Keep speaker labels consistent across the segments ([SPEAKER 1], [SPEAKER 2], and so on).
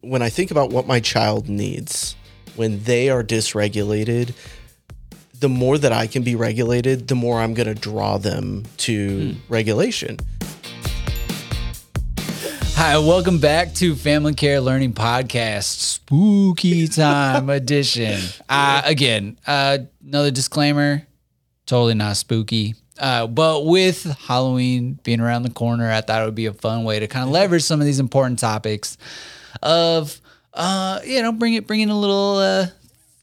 [SPEAKER 1] when I think about what my child needs when they are dysregulated, the more that I can be regulated, the more I'm going to draw them to regulation.
[SPEAKER 2] Hi, welcome back to Family Care Learning Podcast, Spooky Time Edition. Uh, again, uh, another disclaimer totally not spooky. Uh, but with Halloween being around the corner, I thought it would be a fun way to kind of leverage some of these important topics of, uh, you know, bring it, bring in a little uh,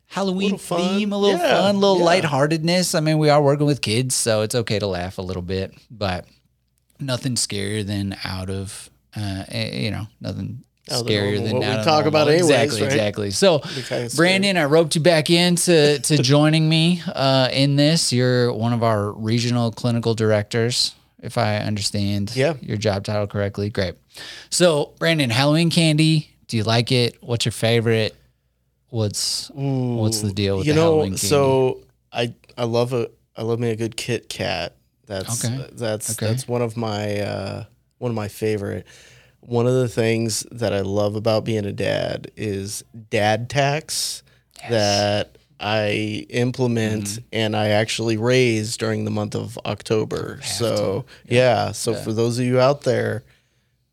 [SPEAKER 2] Halloween
[SPEAKER 1] Little fun.
[SPEAKER 2] theme, a little
[SPEAKER 1] Yeah,
[SPEAKER 2] fun, a little
[SPEAKER 1] yeah.
[SPEAKER 2] lightheartedness. I mean, we are working with kids, so it's okay to laugh a little bit, but nothing scarier than out of, uh, eh, you know, nothing
[SPEAKER 1] Out of the
[SPEAKER 2] scarier than
[SPEAKER 1] what we talk about anyways,
[SPEAKER 2] Exactly,
[SPEAKER 1] right?
[SPEAKER 2] exactly. So. Brandon, I roped you back into to joining me uh, in this. You're one of our regional clinical directors, if I understand
[SPEAKER 1] Yeah.
[SPEAKER 2] your job title correctly. Great. So, Brandon, Halloween candy. Do you like it? What's your favorite? What's what's the deal with
[SPEAKER 1] you
[SPEAKER 2] the
[SPEAKER 1] know,
[SPEAKER 2] Halloween candy?
[SPEAKER 1] so I I love a I love me a good Kit Kat. That's
[SPEAKER 2] Okay.
[SPEAKER 1] that's
[SPEAKER 2] Okay.
[SPEAKER 1] that's one of my uh, one of my favorite. One of the things that I love about being a dad is dad tax that I implement
[SPEAKER 2] Mm-hmm.
[SPEAKER 1] and I actually raise during the month of October. So yeah, so for those of you out there,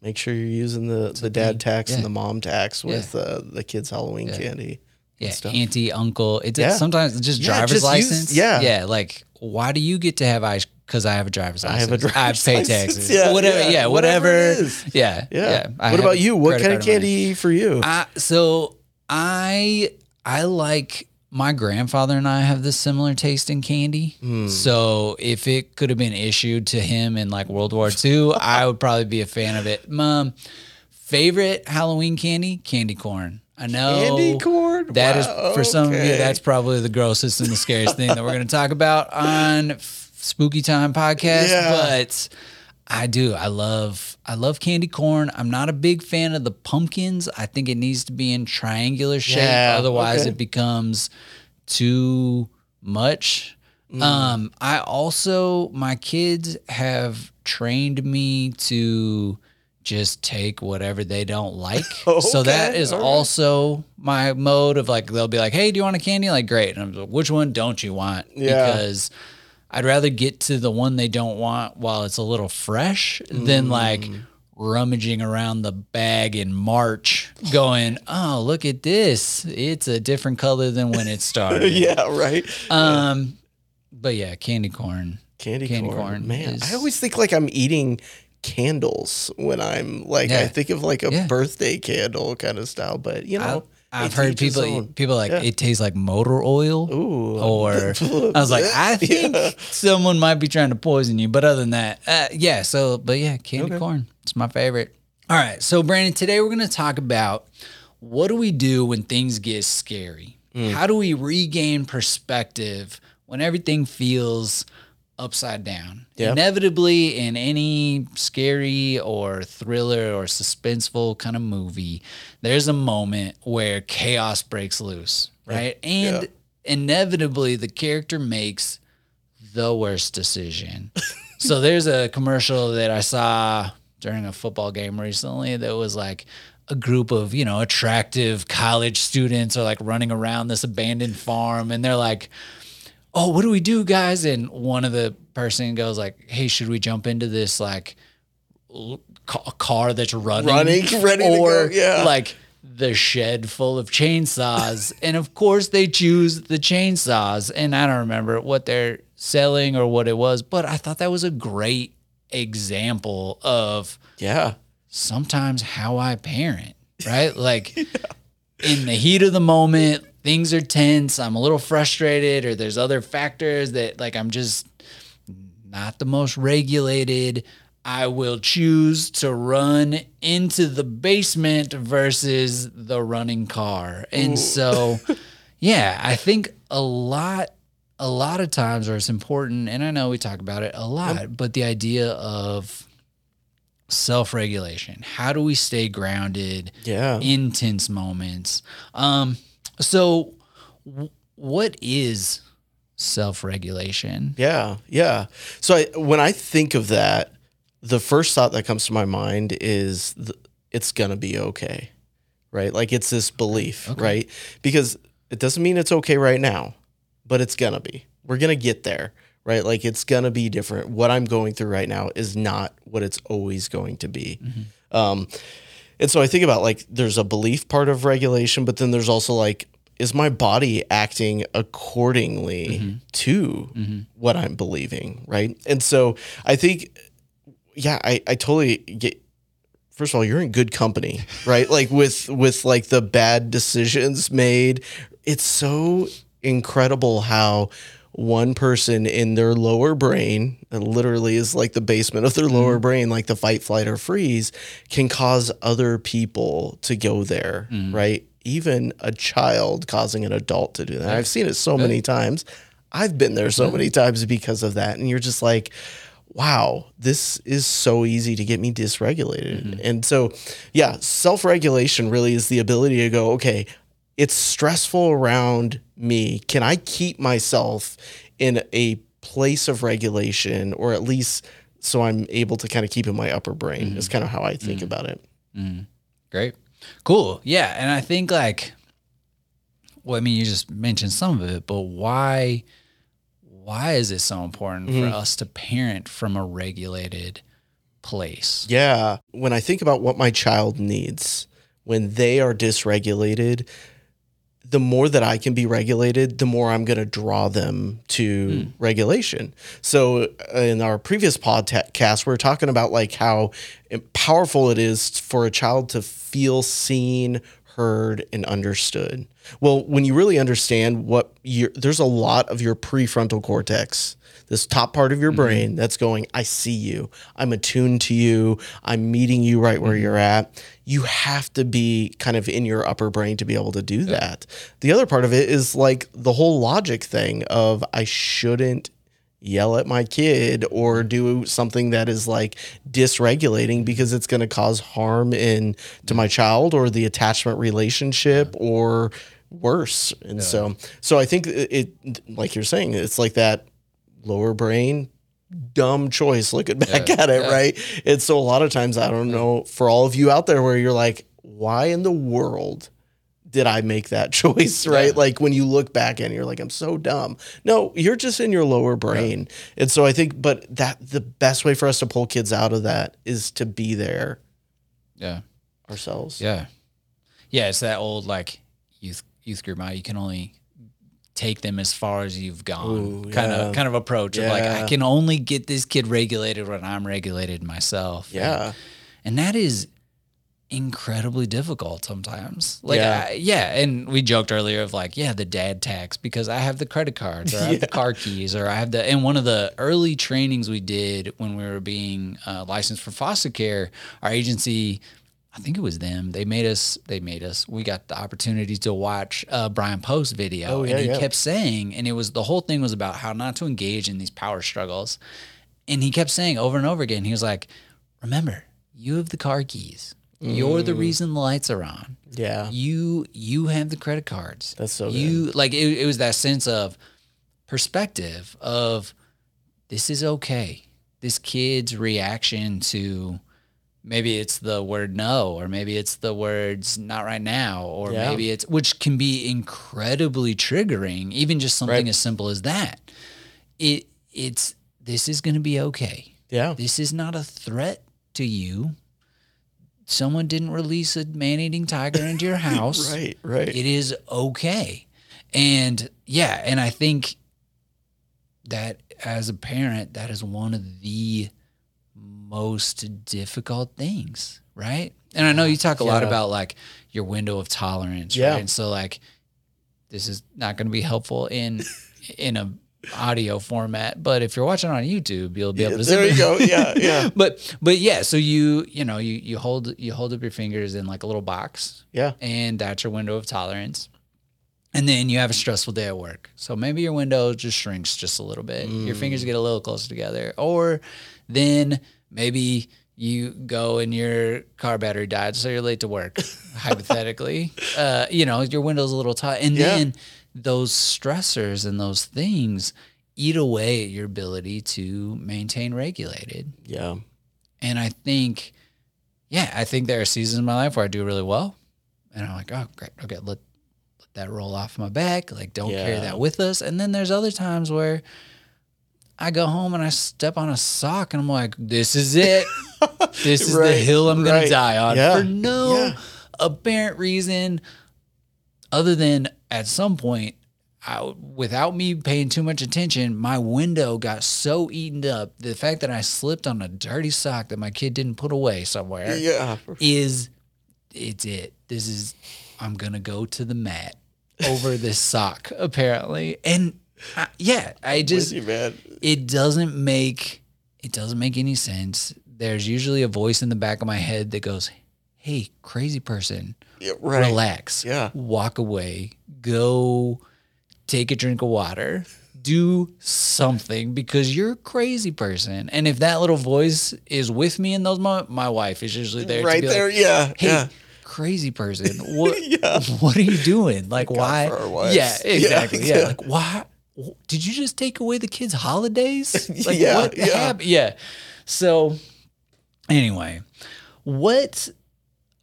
[SPEAKER 1] make sure you're using the, the dad tax
[SPEAKER 2] Yeah.
[SPEAKER 1] and the mom tax with uh, the kids' Halloween candy.
[SPEAKER 2] yeah,
[SPEAKER 1] stuff.
[SPEAKER 2] auntie, uncle. It's
[SPEAKER 1] Yeah.
[SPEAKER 2] sometimes it's just
[SPEAKER 1] Yeah,
[SPEAKER 2] driver's
[SPEAKER 1] just use-
[SPEAKER 2] license.
[SPEAKER 1] yeah.
[SPEAKER 2] yeah. Like, why do you get to have ice? Because I have a driver's license.
[SPEAKER 1] I have a driver's license.
[SPEAKER 2] I pay
[SPEAKER 1] license.
[SPEAKER 2] taxes.
[SPEAKER 1] Yeah,
[SPEAKER 2] whatever.
[SPEAKER 1] yeah,
[SPEAKER 2] Yeah,
[SPEAKER 1] whatever
[SPEAKER 2] whatever. Yeah,
[SPEAKER 1] Yeah. What about you? What kind of
[SPEAKER 2] card money.
[SPEAKER 1] candy for you?
[SPEAKER 2] I, so I I like my grandfather and I have this similar taste in candy.
[SPEAKER 1] Hmm.
[SPEAKER 2] So if it could have been issued to him in like World War II, I would probably be a fan of it. Mom, favorite Halloween candy? Candy corn. I know
[SPEAKER 1] Candy corn?
[SPEAKER 2] That is
[SPEAKER 1] Wow,
[SPEAKER 2] for some of you. That's probably the grossest and the scariest thing that we're going to talk about on Spooky Time podcast.
[SPEAKER 1] Yeah.
[SPEAKER 2] But I do. I love I love candy corn. I'm not a big fan of the pumpkins. I think it needs to be in triangular shape.
[SPEAKER 1] Yeah,
[SPEAKER 2] Otherwise
[SPEAKER 1] okay.
[SPEAKER 2] it becomes too much.
[SPEAKER 1] Mm.
[SPEAKER 2] Um, I also my kids have trained me to just take whatever they don't like. so that
[SPEAKER 1] Okay,
[SPEAKER 2] is
[SPEAKER 1] right.
[SPEAKER 2] also my mode of like they'll be like, "Hey, do you want a candy?" Like, great. And I'm like, "Which one don't you want?"
[SPEAKER 1] Yeah.
[SPEAKER 2] Because I'd rather get to the one they don't want while it's a little fresh than like rummaging around the bag in March going, "Oh, look at this. It's a different color than when it started."
[SPEAKER 1] yeah, right.
[SPEAKER 2] Um but yeah, candy corn.
[SPEAKER 1] Candy,
[SPEAKER 2] candy
[SPEAKER 1] corn.
[SPEAKER 2] corn
[SPEAKER 1] Man,
[SPEAKER 2] is-
[SPEAKER 1] I always think like I'm eating candles when I'm like I think of like a
[SPEAKER 2] Yeah.
[SPEAKER 1] birthday candle kind of style, but you know,
[SPEAKER 2] I've heard people
[SPEAKER 1] own.
[SPEAKER 2] people like
[SPEAKER 1] Yeah.
[SPEAKER 2] it tastes like motor oil.
[SPEAKER 1] Ooh.
[SPEAKER 2] Or I was like, I think
[SPEAKER 1] Yeah.
[SPEAKER 2] someone might be trying to poison you. But other than that, uh, yeah. So, but yeah, candy
[SPEAKER 1] Okay.
[SPEAKER 2] corn. It's my favorite. All right. So, Brandon, today we're going to talk about what do we do when things get scary?
[SPEAKER 1] Mm.
[SPEAKER 2] How do we regain perspective when everything feels upside down?
[SPEAKER 1] Yeah.
[SPEAKER 2] Inevitably, in any scary or thriller or suspenseful kind of movie, there's a moment where chaos breaks loose, right? And
[SPEAKER 1] Yeah.
[SPEAKER 2] inevitably, the character makes the worst decision. so there's a commercial that I saw during a football game recently that was like a group of, you know, attractive college students are like running around this abandoned farm and they're like, "Oh, what do we do, guys?" And one of the person goes like, "Hey, should we jump into this like l- ca- car that's running,
[SPEAKER 1] Running, ready to
[SPEAKER 2] or
[SPEAKER 1] go, yeah.
[SPEAKER 2] like the shed full of chainsaws?" and of course, they choose the chainsaws. And I don't remember what they're selling or what it was, but I thought that was a great example of
[SPEAKER 1] Yeah.
[SPEAKER 2] sometimes how I parent, right? Like in the heat of the moment, things are tense, I'm a little frustrated, or there's other factors that like I'm just not the most regulated. I will choose to run into the basement versus the running car. And so yeah, I think a lot a lot of times where it's important, and I know we talk about it a lot, but the idea of self regulation. How do we stay grounded
[SPEAKER 1] Yeah.
[SPEAKER 2] in tense moments? Um, so, w- what is self regulation?
[SPEAKER 1] Yeah, yeah. So I, when I think of that, the first thought that comes to my mind is th- it's gonna be okay, right? Like it's this belief, right? Because it doesn't mean it's okay right now, but it's gonna be. We're gonna get there, right? Like it's gonna be different. What I'm going through right now is not what it's always going to be. Um, and so I think about like there's a belief part of regulation, but then there's also like, is my body acting accordingly mm-hmm. to mm-hmm. what I'm believing, right? And so I think, yeah, I, I totally get. First of all, you're in good company, right? like with with like the bad decisions made. It's so incredible how one person in their lower brain, that literally is like the basement of their mm-hmm. lower brain, like the fight, flight, or freeze, can cause other people to go there, mm-hmm. right? Even a child causing an adult to do that. I've seen it so many times. I've been there so many times because of that. And you're just like, wow, this is so easy to get me dysregulated. Mm-hmm. And so, yeah, self regulation really is the ability to go, okay, it's stressful around me. Can I keep myself in a place of regulation or at least so I'm able to kind of keep in my upper brain mm-hmm. is kind of how I think mm-hmm. about it. Mm-hmm.
[SPEAKER 2] Great. Cool. Yeah. And I think like well, I mean, you just mentioned some of it, but why why is it so important for us to parent from a regulated place?
[SPEAKER 1] Yeah. When I think about what my child needs when they are dysregulated, the more that I can be regulated, the more I'm going to draw them to regulation. So, uh, in our previous podcast, we are talking about like how powerful it is for a child to feel seen, heard, and understood. Well, when you really understand what you there's a lot of your prefrontal cortex, this top part of your mm-hmm. brain that's going, I see you, I'm attuned to you, I'm meeting you right where mm-hmm. you're at. You have to be kind of in your upper brain to be able to do that. The other part of it is like the whole logic thing of I shouldn't yell at my kid or mm-hmm. do something that is like dysregulating because it's going to cause harm in to my child or the attachment relationship or worse. And so so i think it, it like you're saying it's like that lower brain dumb choice looking back
[SPEAKER 2] Yeah,
[SPEAKER 1] at it
[SPEAKER 2] yeah.
[SPEAKER 1] right and so a lot of times i don't know for all of you out there where you're like why in the world did I make that choice, right?
[SPEAKER 2] Yeah.
[SPEAKER 1] Like when you look back and you're like, I'm so dumb. No, you're just in your lower brain. And so I think, but that the best way for us to pull kids out of that is to be there
[SPEAKER 2] Yeah.
[SPEAKER 1] ourselves.
[SPEAKER 2] Yeah. Yeah, it's that old like youth youth group model. You can only take them as far as you've gone
[SPEAKER 1] Ooh,
[SPEAKER 2] kind
[SPEAKER 1] yeah.
[SPEAKER 2] of kind of approach of like I can only get this kid regulated when I'm regulated myself.
[SPEAKER 1] Yeah.
[SPEAKER 2] And that is incredibly difficult sometimes. Like
[SPEAKER 1] Yeah.
[SPEAKER 2] I, yeah, and we joked earlier of like, yeah, the dad tax because I have the credit cards or I have the car keys or I have the and one of the early trainings we did when we were being uh, licensed for foster care, our agency I think it was them. They made us. They made us. We got the opportunity to watch uh, Bryan Post video,
[SPEAKER 1] Oh, yeah,
[SPEAKER 2] and he
[SPEAKER 1] yeah.
[SPEAKER 2] kept saying, and it was the whole thing was about how not to engage in these power struggles, and he kept saying over and over again. He was like, "Remember, you have the car keys. You're
[SPEAKER 1] Mm.
[SPEAKER 2] the reason the lights are on.
[SPEAKER 1] Yeah.
[SPEAKER 2] You you have the credit cards.
[SPEAKER 1] That's so
[SPEAKER 2] you like it, it was that sense of perspective of this is okay. This kid's reaction to maybe it's the word no or maybe it's the words not right now or
[SPEAKER 1] Yeah.
[SPEAKER 2] maybe it's which can be incredibly triggering even just something
[SPEAKER 1] Right.
[SPEAKER 2] as simple as that it it's this is going to be okay
[SPEAKER 1] Yeah.
[SPEAKER 2] this is not a threat to you someone didn't release a man-eating tiger into your house
[SPEAKER 1] Right. Right.
[SPEAKER 2] it is okay. And yeah, and I think that as a parent, that is one of the most difficult things, right? And I know you talk a lot about like your window of tolerance,
[SPEAKER 1] Yeah.
[SPEAKER 2] right? And so like this is not going to be helpful in in a audio format, but if you're watching on YouTube, you'll be able to see
[SPEAKER 1] there you go. Yeah. Yeah.
[SPEAKER 2] but but yeah, so you you know you you hold you hold up your fingers in like a little box,
[SPEAKER 1] Yeah.
[SPEAKER 2] and that's your window of tolerance. And then you have a stressful day at work, so maybe your window just shrinks just a little bit. Your mm. fingers get a little closer together, or then maybe you go and your car battery died, so you're late to work. hypothetically, uh, you know your window's a little tight, and
[SPEAKER 1] Yeah.
[SPEAKER 2] then those stressors and those things eat away at your ability to maintain regulated.
[SPEAKER 1] Yeah.
[SPEAKER 2] And I think, yeah, I think there are seasons in my life where I do really well. and I'm like, oh great, okay, let let that roll off my back. Like, don't carry that with us. And then there's other times where I go home and I step on a sock and I'm like, this is it. This is the hill I'm gonna die on
[SPEAKER 1] Yeah,
[SPEAKER 2] for no
[SPEAKER 1] yeah.
[SPEAKER 2] apparent reason other than at some point I, without me paying too much attention, my window got so eaten up. The fact that I slipped on a dirty sock that my kid didn't put away somewhere
[SPEAKER 1] Yeah.
[SPEAKER 2] is it's it. This is I'm gonna go to the mat over this sock apparently, and I, yeah, I just
[SPEAKER 1] you, man.
[SPEAKER 2] it doesn't make it doesn't make any sense. There's usually a voice in the back of my head that goes, "Hey, crazy person,
[SPEAKER 1] Yeah, right.
[SPEAKER 2] relax,
[SPEAKER 1] Yeah.
[SPEAKER 2] walk away, go take a drink of water." Do something because you're a crazy person. And if that little voice is with me in those moments, my wife is usually there to
[SPEAKER 1] Right there.
[SPEAKER 2] like,
[SPEAKER 1] yeah.
[SPEAKER 2] hey,
[SPEAKER 1] yeah.
[SPEAKER 2] crazy person, what
[SPEAKER 1] Yeah.
[SPEAKER 2] what are you doing? Like
[SPEAKER 1] God
[SPEAKER 2] why?
[SPEAKER 1] for our wives.
[SPEAKER 2] Yeah,
[SPEAKER 1] Yeah,
[SPEAKER 2] exactly. Yeah,
[SPEAKER 1] yeah.
[SPEAKER 2] like why? Did you just take away the kids' holidays? Like
[SPEAKER 1] Yeah,
[SPEAKER 2] what
[SPEAKER 1] yeah.
[SPEAKER 2] happened? Yeah. So anyway, what?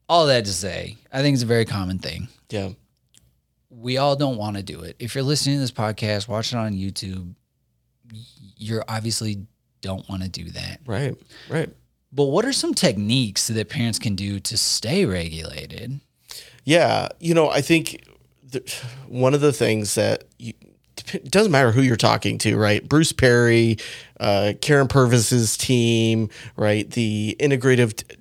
[SPEAKER 2] All that to say, I think it's a very common thing.
[SPEAKER 1] Yeah.
[SPEAKER 2] We all don't want to do it. If you're listening to this podcast, watching it on YouTube, you're obviously don't want to do that.
[SPEAKER 1] Right. Right.
[SPEAKER 2] But what are some techniques that parents can do to stay regulated?
[SPEAKER 1] Yeah, you know, I think one of the things that you, it doesn't matter who you're talking to, right? Bruce Perry, uh, Karyn Purvis's team, right? The integrative t-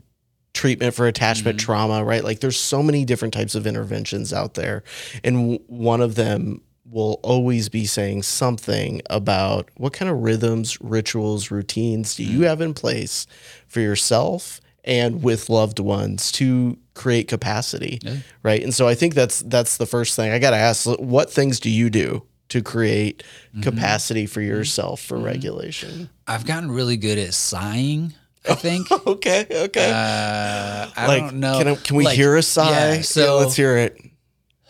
[SPEAKER 1] treatment for attachment trauma, right? Like, there's so many different types of interventions out there, and w- one of them will always be saying something about what kind of rhythms, rituals, routines do you have in place for yourself and with loved ones to create capacity, right? And so I think that's that's the first thing I got to ask: what things do you do to create capacity for yourself for regulation?
[SPEAKER 2] I've gotten really good at sighing. I think.
[SPEAKER 1] Okay, okay.
[SPEAKER 2] Uh, I
[SPEAKER 1] like,
[SPEAKER 2] don't know.
[SPEAKER 1] Can, I- can we
[SPEAKER 2] Like,
[SPEAKER 1] hear a sigh?
[SPEAKER 2] Yeah, so
[SPEAKER 1] let's hear it.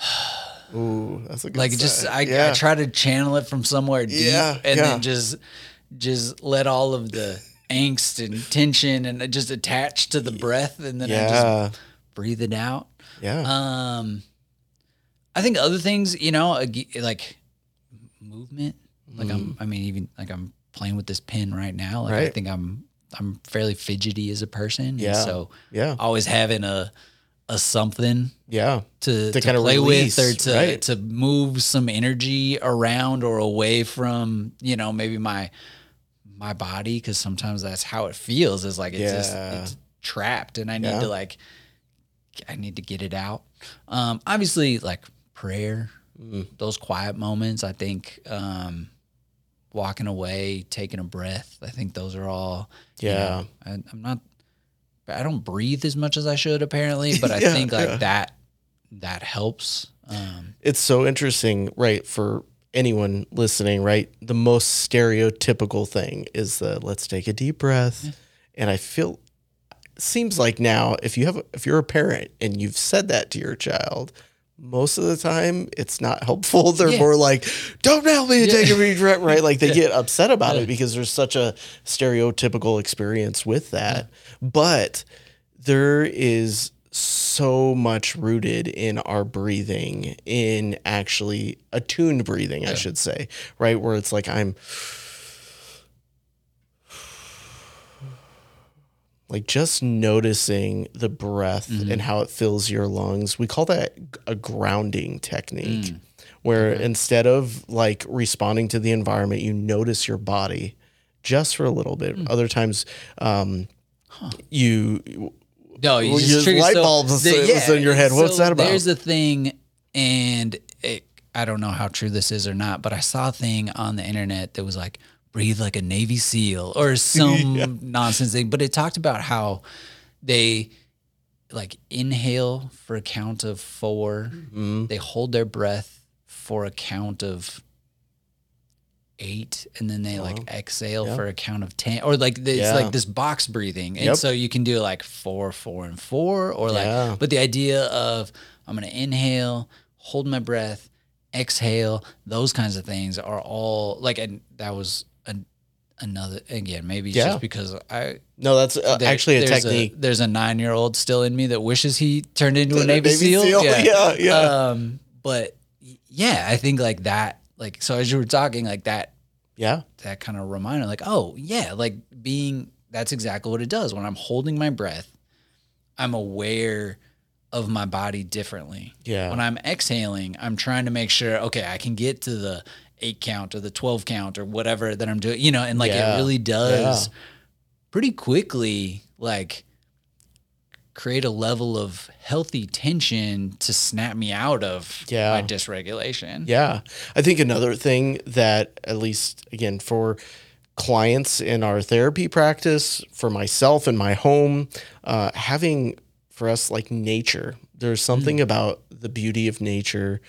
[SPEAKER 1] Ooh, that's a good
[SPEAKER 2] like just. I,
[SPEAKER 1] yeah.
[SPEAKER 2] I try to channel it from somewhere deep
[SPEAKER 1] Yeah,
[SPEAKER 2] and
[SPEAKER 1] yeah.
[SPEAKER 2] then just just let all of the angst and tension and just attach to the breath and then I just breathe it out.
[SPEAKER 1] yeah,
[SPEAKER 2] Um, I think other things, you know, like movement. Like I'm, I mean, even like I'm playing with this pen right now. Like I
[SPEAKER 1] Mm.
[SPEAKER 2] Think I'm, I'm fairly fidgety as a person.
[SPEAKER 1] Yeah.
[SPEAKER 2] so
[SPEAKER 1] yeah,
[SPEAKER 2] always having a, a something
[SPEAKER 1] yeah,
[SPEAKER 2] to,
[SPEAKER 1] To
[SPEAKER 2] to, play
[SPEAKER 1] release,
[SPEAKER 2] with or to
[SPEAKER 1] right.
[SPEAKER 2] to move some energy around or away from you know maybe my my body because sometimes that's how it feels is like it's just it's trapped and I need
[SPEAKER 1] Yeah.
[SPEAKER 2] to like I need to get it out. Um, obviously, like prayer,
[SPEAKER 1] Mm.
[SPEAKER 2] those quiet moments. I think um, walking away, taking a breath. I think those are all. you
[SPEAKER 1] Yeah.
[SPEAKER 2] know, I, I'm not. I don't breathe as much as I should apparently, but I
[SPEAKER 1] Yeah,
[SPEAKER 2] think like
[SPEAKER 1] yeah.
[SPEAKER 2] that that helps. Um,
[SPEAKER 1] it's so interesting, right? For anyone listening, right? The most stereotypical thing is the let's take a deep breath. And I feel seems like now if you have if you're a parent and you've said that to your child, most of the time it's not helpful. They're
[SPEAKER 2] Yeah.
[SPEAKER 1] more like, "Don't tell me to
[SPEAKER 2] Yeah.
[SPEAKER 1] take a breath," right? Like they
[SPEAKER 2] Yeah.
[SPEAKER 1] get upset about it because there's such a stereotypical experience with that. But there is so much rooted in our breathing, in actually attuned breathing, I should say, right? Where it's like I'm like just noticing the breath mm-hmm. and how it fills your lungs. We call that a grounding technique, mm. where instead of like responding to the environment, you notice your body just for a little bit. Hmm. Other times, um, you
[SPEAKER 2] No, you
[SPEAKER 1] Well,
[SPEAKER 2] just
[SPEAKER 1] your light
[SPEAKER 2] so
[SPEAKER 1] bulb was-
[SPEAKER 2] the-
[SPEAKER 1] was in your head. What's
[SPEAKER 2] so
[SPEAKER 1] that about?
[SPEAKER 2] There's a thing, and it, I don't know how true this is or not, but I saw a thing on the internet that was like breathe like a Navy SEAL or some nonsense thing. But it talked about how they like inhale for a count of 4
[SPEAKER 1] Mm-hmm.
[SPEAKER 2] They hold their breath for a count of eight, and then they like exhale
[SPEAKER 1] Yeah.
[SPEAKER 2] for a count of ten, or like it's
[SPEAKER 1] Yeah.
[SPEAKER 2] like this box breathing, and
[SPEAKER 1] Yep.
[SPEAKER 2] so you can do like four, four, and four, or like.
[SPEAKER 1] Yeah.
[SPEAKER 2] But the idea of I'm gonna inhale, hold my breath, exhale, those kinds of things are all like, and that was another again, maybe it's
[SPEAKER 1] Yeah.
[SPEAKER 2] just because I
[SPEAKER 1] No, that's uh,
[SPEAKER 2] there-
[SPEAKER 1] actually a
[SPEAKER 2] there's
[SPEAKER 1] technique.
[SPEAKER 2] there's a nine year old still in me that wishes he turned into a
[SPEAKER 1] Turned a
[SPEAKER 2] Navy, SEAL.
[SPEAKER 1] SEAL, yeah, yeah.
[SPEAKER 2] Um, but yeah, I think like that, like so as you were talking, like that
[SPEAKER 1] yeah.
[SPEAKER 2] that kind of reminder, like, oh yeah, like being that's exactly what it does. When I'm holding my breath, I'm aware of my body differently.
[SPEAKER 1] Yeah.
[SPEAKER 2] When I'm exhaling, I'm trying to make sure, okay, I can get to the eight count or the 12 count or whatever that I'm doing, you know, and like
[SPEAKER 1] Yeah.
[SPEAKER 2] it really does
[SPEAKER 1] Yeah.
[SPEAKER 2] pretty quickly, like create a level of healthy tension to snap me out of
[SPEAKER 1] Yeah.
[SPEAKER 2] my dysregulation.
[SPEAKER 1] Yeah. I think another thing that, at least again, for clients in our therapy practice, for myself in my home, uh, having for us like nature, there's something about the beauty of nature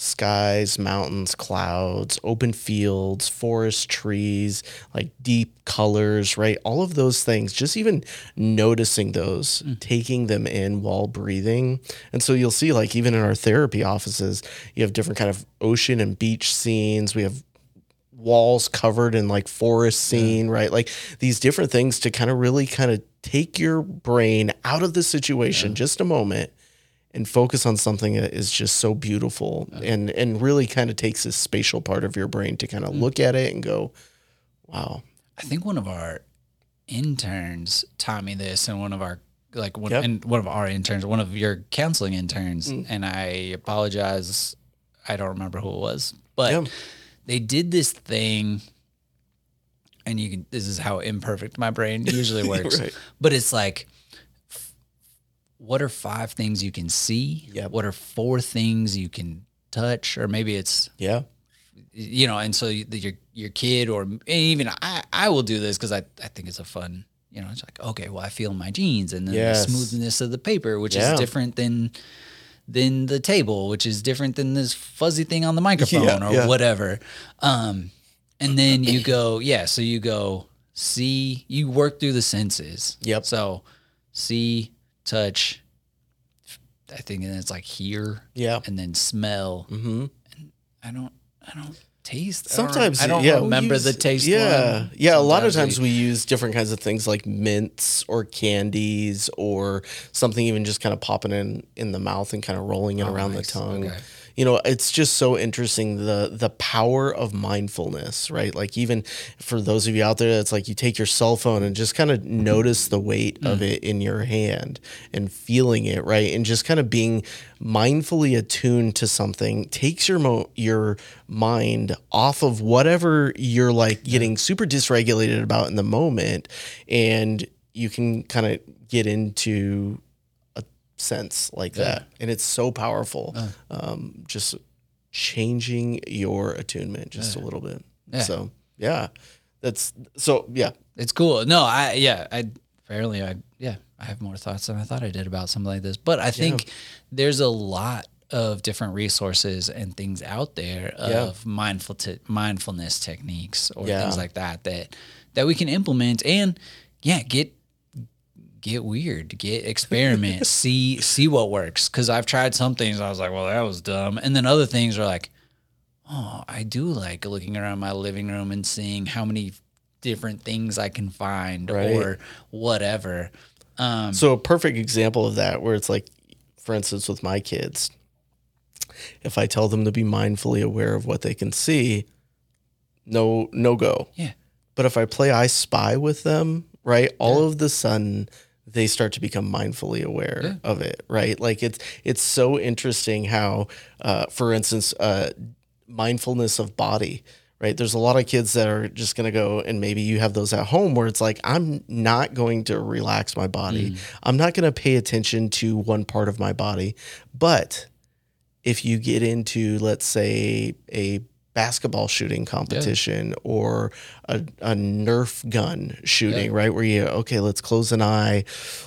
[SPEAKER 1] skies, mountains, clouds, open fields, forest, trees, like deep colors, right? All of those things, just even noticing those, hmm. taking them in while breathing. And so you'll see like even in our therapy offices, you have different kind of ocean and beach scenes. We have walls covered in like forest scene, right? Like these different things to kind of really kind of take your brain out of the situation just a moment and focus on something that is just so beautiful and and really kind of takes this spatial part of your brain to kind of mm. look at it and go, wow.
[SPEAKER 2] I think one of our interns taught me this, and one of our like one
[SPEAKER 1] Yep.
[SPEAKER 2] and one of our interns, one of your counseling interns, mm. and I apologize, I don't remember who it was, but
[SPEAKER 1] Yeah.
[SPEAKER 2] they did this thing, and you can. This is how imperfect my brain usually works,
[SPEAKER 1] Right.
[SPEAKER 2] but it's like. What are five things you can see?
[SPEAKER 1] Yep.
[SPEAKER 2] What are four things you can touch? Or maybe it's
[SPEAKER 1] Yeah.
[SPEAKER 2] you know, and so you- your your kid or even I I will do this because I I think it's a fun. You know, it's like okay, well I feel my jeans and then
[SPEAKER 1] Yes.
[SPEAKER 2] the smoothness of the paper, which
[SPEAKER 1] Yeah.
[SPEAKER 2] is different than than the table, which is different than this fuzzy thing on the microphone
[SPEAKER 1] Yeah,
[SPEAKER 2] or
[SPEAKER 1] yeah.
[SPEAKER 2] whatever. Um, and then you go, yeah, so you go see, you work through the senses.
[SPEAKER 1] Yep.
[SPEAKER 2] So see, touch. I think then it's like hear
[SPEAKER 1] Yeah.
[SPEAKER 2] and then smell.
[SPEAKER 1] Mm-hmm.
[SPEAKER 2] I don't, I don't taste. I don't
[SPEAKER 1] Sometimes
[SPEAKER 2] I don't
[SPEAKER 1] yeah,
[SPEAKER 2] remember
[SPEAKER 1] use-
[SPEAKER 2] the taste.
[SPEAKER 1] Yeah,
[SPEAKER 2] one.
[SPEAKER 1] yeah. A lot of times we use different kinds of things like mints or candies or something even just kind of popping in in the mouth and kind of rolling it around
[SPEAKER 2] nice.
[SPEAKER 1] the tongue.
[SPEAKER 2] Okay.
[SPEAKER 1] You know, it's just so interesting the the power of mindfulness, right? Like even for those of you out there, it's like you take your cell phone and just kind of notice the weight mm. of it in your hand and feeling it, right? And just kind of being mindfully attuned to something takes your mo- your mind off of whatever you're like getting super dysregulated about in the moment and you can kind of get into sense like that and it's so powerful um, just changing your attunement just a little bit
[SPEAKER 2] Yeah.
[SPEAKER 1] so yeah that's so yeah
[SPEAKER 2] It's cool. No, I yeah, I fairly, I yeah, I have more thoughts than I thought I did about something like this. But I think there's a lot of different resources and things out there
[SPEAKER 1] Yeah.
[SPEAKER 2] of mindful te- mindfulness techniques or
[SPEAKER 1] Yeah.
[SPEAKER 2] things like that that that we can implement and yeah, get get weird, get experiment, see see what works. Because I've tried some things, I was like, well, that was dumb, and then other things are like, oh, I do like looking around my living room and seeing how many different things I can find
[SPEAKER 1] Right.
[SPEAKER 2] or whatever. Um,
[SPEAKER 1] So a perfect example of that, where it's like, for instance, with my kids, if I tell them to be mindfully aware of what they can see, no, no go.
[SPEAKER 2] Yeah.
[SPEAKER 1] But if I play I Spy with them, right, all of the sudden they start to become mindfully aware of it, right? Like it's it's so interesting how, uh, for instance, uh, mindfulness of body. Right. There's a lot of kids that are just going to go, and maybe you have those at home where it's like, I'm not going to relax my body. I'm not going to pay attention to one part of my body. But if you get into, let's say, a basketball shooting competition or a, a Nerf gun shooting, right? Where you, okay, let's close an eye,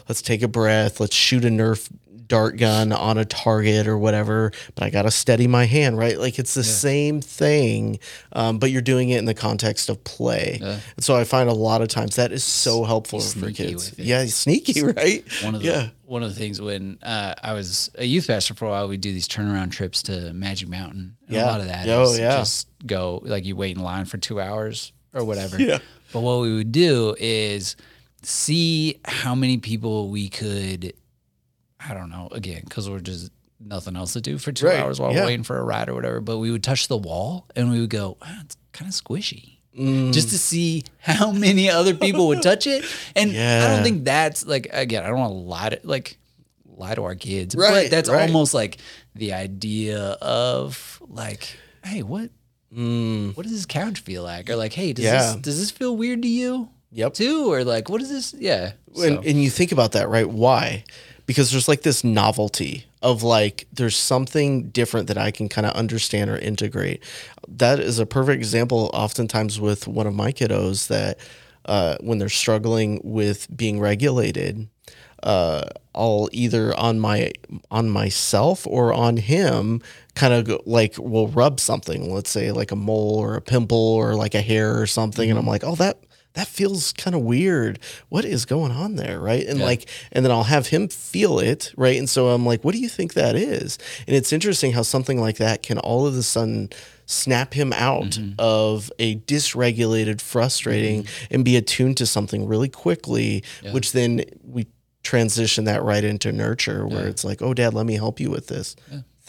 [SPEAKER 1] let's take a breath, let's shoot a Nerf dart gun on a target or whatever, but I got to steady my hand, right? Like it's the same thing, um, but you're doing it in the context of play. And so I find a lot of times that is so helpful for kids. Yeah, sneaky, right?
[SPEAKER 2] one of the
[SPEAKER 1] yeah.
[SPEAKER 2] One of the things when uh, I was a youth pastor for a while, we'd do these turnaround trips to Magic Mountain. And
[SPEAKER 1] Yeah.
[SPEAKER 2] a lot of that
[SPEAKER 1] Oh,
[SPEAKER 2] is
[SPEAKER 1] yeah.
[SPEAKER 2] just go like you wait in line for two hours or whatever.
[SPEAKER 1] Yeah.
[SPEAKER 2] But what we would do is see how many people we could, I don't know, again, because we're just nothing else to do for two
[SPEAKER 1] Right,
[SPEAKER 2] hours while
[SPEAKER 1] yeah.
[SPEAKER 2] we're waiting for a ride or whatever. But we would touch the wall and we would go, it's kind of squishy.
[SPEAKER 1] Mm.
[SPEAKER 2] Just to see how many other people would touch it. And I don't think that's like, again, I don't want to lie to, like, lie to our kids.
[SPEAKER 1] Right,
[SPEAKER 2] But that's
[SPEAKER 1] right.
[SPEAKER 2] almost like the idea of like, hey, what
[SPEAKER 1] Mm,
[SPEAKER 2] what does this couch feel like? Or like, hey, does
[SPEAKER 1] Yeah.
[SPEAKER 2] this does this feel weird to you
[SPEAKER 1] yep.
[SPEAKER 2] too? Or like, what is this? Yeah.
[SPEAKER 1] And,
[SPEAKER 2] So,
[SPEAKER 1] and you think about that, right? Why? Because there's like this novelty of like, there's something different that I can kind of understand or integrate. That is a perfect example, oftentimes, with one of my kiddos that uh, when they're struggling with being regulated, uh, I'll either on my on myself or on him kind of like will rub something, let's say like a mole or a pimple or like a hair or something, and I'm like, oh that that feels kind of weird. What is going on there, right? And
[SPEAKER 2] Yeah.
[SPEAKER 1] like, and then I'll have him feel it, right? And so I'm like, what do you think that is? And it's interesting how something like that can all of a sudden snap him out mm-hmm. of a dysregulated, frustrating, mm-hmm. and be attuned to something really quickly, which then we transition that right into nurture where it's like, oh, dad, let me help you with this.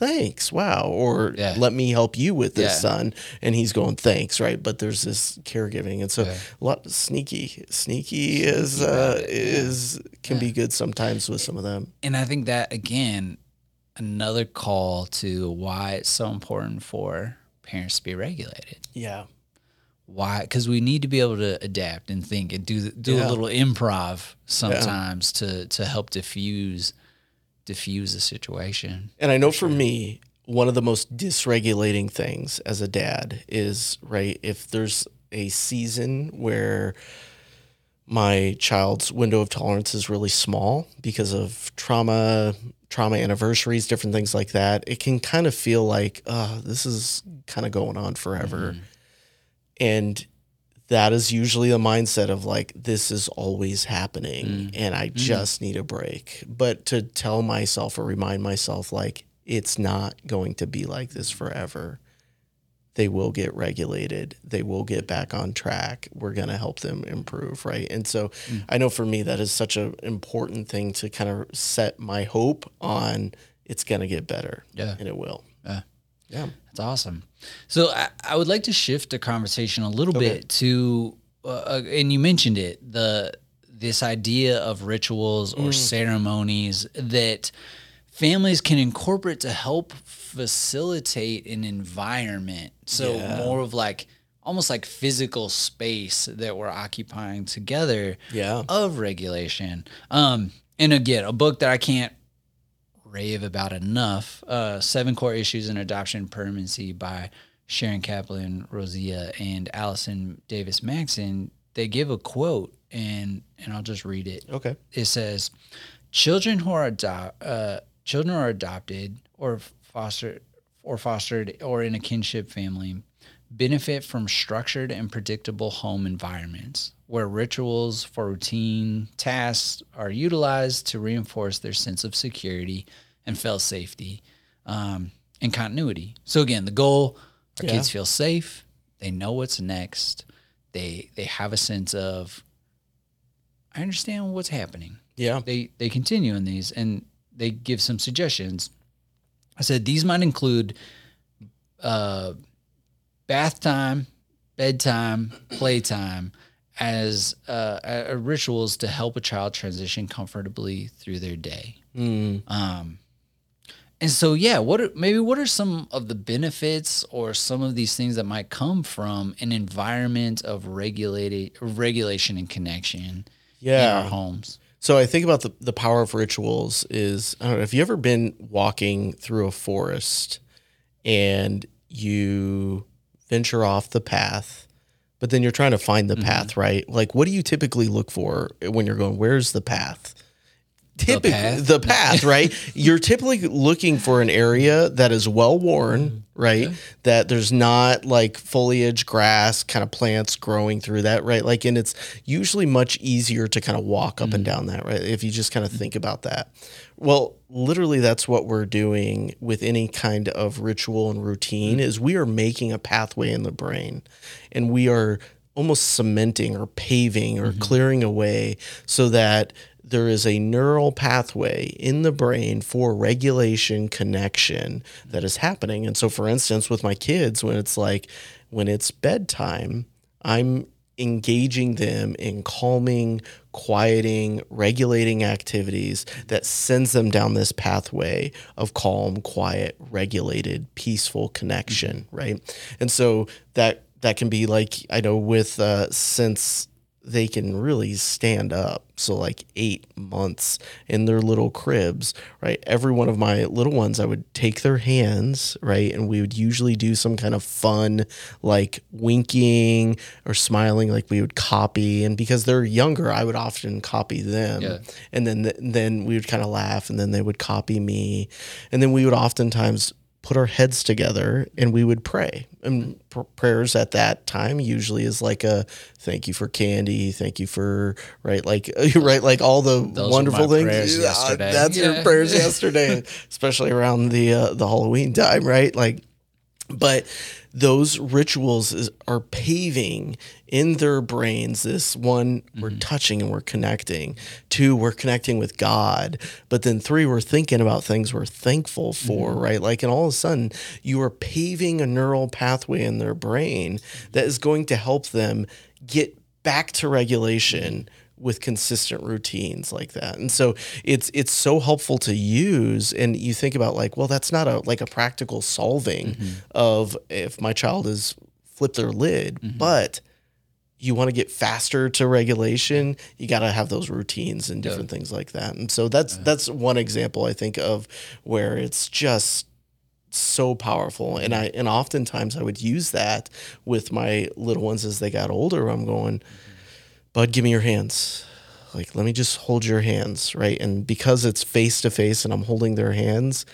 [SPEAKER 1] Thanks. Wow. Or
[SPEAKER 2] Yeah.
[SPEAKER 1] let me help you with this,
[SPEAKER 2] Yeah.
[SPEAKER 1] son. And he's going, thanks. Right. But there's this caregiving. And so
[SPEAKER 2] Yeah.
[SPEAKER 1] a lot sneaky, sneaky is, uh, is, can be good sometimes with some of them.
[SPEAKER 2] and I think that again, another call to why it's so important for parents to be regulated.
[SPEAKER 1] Yeah.
[SPEAKER 2] Why? Because we need to be able to adapt and think and do do
[SPEAKER 1] Yeah.
[SPEAKER 2] a little improv sometimes to to help diffuse diffuse the situation.
[SPEAKER 1] And I know for me, one of the most dysregulating things as a dad is right if there's a season where my child's window of tolerance is really small because of trauma, trauma anniversaries, different things like that. It can kind of feel like, uh, this is kind of going on forever. And that is usually the mindset of like, this is always happening mm. and I mm. just need a break. But to tell myself or remind myself, like, it's not going to be like this forever. They will get regulated. They will get back on track. We're going to help them improve. Right. And so mm. I know for me, that is such an important thing to kind of set my hope on it's going to get better.
[SPEAKER 2] Yeah.
[SPEAKER 1] And it will.
[SPEAKER 2] Yeah.
[SPEAKER 1] Yeah.
[SPEAKER 2] That's awesome. So I, I would like to shift the conversation a little bit to, uh, and you mentioned it, the this idea of rituals or ceremonies that families can incorporate to help facilitate an environment. So
[SPEAKER 1] Yeah.
[SPEAKER 2] more of like almost like physical space that we're occupying together
[SPEAKER 1] Yeah.
[SPEAKER 2] of regulation. Um, and again, a book that I can't rave about enough. Uh, Seven Core Issues in Adoption Permanency by Sharon Kaplan, Roszia, and Allison Davis Maxon. They give a quote, and and I'll just read it.
[SPEAKER 1] Okay.
[SPEAKER 2] It says, "Children who are ado- uh, children who are adopted or fostered or fostered or in a kinship family." Benefit from structured and predictable home environments where rituals for routine tasks are utilized to reinforce their sense of security and felt safety um, and continuity. So again, the goal: our
[SPEAKER 1] Yeah.
[SPEAKER 2] kids feel safe. They know what's next. They they have a sense of I understand what's happening
[SPEAKER 1] Yeah.
[SPEAKER 2] they they continue in these and they give some suggestions. I said these might include uh, bath time, bedtime, playtime as uh, uh, rituals to help a child transition comfortably through their day.
[SPEAKER 1] Mm.
[SPEAKER 2] Um, and so, yeah, what are, maybe what are some of the benefits or some of these things that might come from an environment of regulated regulation and connection in
[SPEAKER 1] Yeah.
[SPEAKER 2] our homes?
[SPEAKER 1] So I think about the, the power of rituals is I don't know, have you ever been walking through a forest and you venture off the path, but then you're trying to find the mm-hmm. path, right? Like what do you typically look for when you're going, where's the path? Typically
[SPEAKER 2] path?
[SPEAKER 1] the path, right? You're typically looking for an area that is well worn, mm-hmm. right? That there's not like foliage, grass, kind of plants growing through that, right? Like, and it's usually much easier to kind of walk up and mm-hmm. down that, right? If you just kind of think about that. Well, literally, that's what we're doing with any kind of ritual and routine is we are making a pathway in the brain, and we are almost cementing or paving or mm-hmm. clearing away so that there is a neural pathway in the brain for regulation connection that is happening. And so, for instance, with my kids, when it's like, when it's bedtime, I'm engaging them in calming, quieting, regulating activities that sends them down this pathway of calm, quiet, regulated, peaceful connection, right? And so that that can be like I know with uh, since they can really stand up. So like eight months in their little cribs, right? Every one of my little ones, I would take their hands, right? And we would usually do some kind of fun, like winking or smiling, like we would copy. And because they're younger, I would often copy them.
[SPEAKER 2] Yeah.
[SPEAKER 1] And then then we would kind of laugh and then they would copy me. And then we would oftentimes put our heads together and we would pray. And pr- prayers at that time usually is like a thank you for candy, thank you for right, like right, like all the
[SPEAKER 2] Those
[SPEAKER 1] wonderful things. Yeah,
[SPEAKER 2] yesterday.
[SPEAKER 1] That's your prayers yesterday, especially around the uh, the Halloween time, right? Like, but those rituals is, are paving in their brains this one we're mm-hmm. touching and we're connecting. Two we're connecting with god. But then three we're thinking about things we're thankful for mm-hmm. right? Like and all of a sudden you are paving a neural pathway in their brain that is going to help them get back to regulation with consistent routines like that. And so it's it's so helpful to use and you think about like well that's not a like a practical solving mm-hmm. of if my child is flipped their lid, mm-hmm. but you want to get faster to regulation, you got to have those routines and different things like that. And so that's that's one example I think of where it's just so powerful and I and oftentimes I would use that with my little ones as they got older. I'm going, Bud, give me your hands. Like, let me just hold your hands, right? And because it's face to face and I'm holding their hands,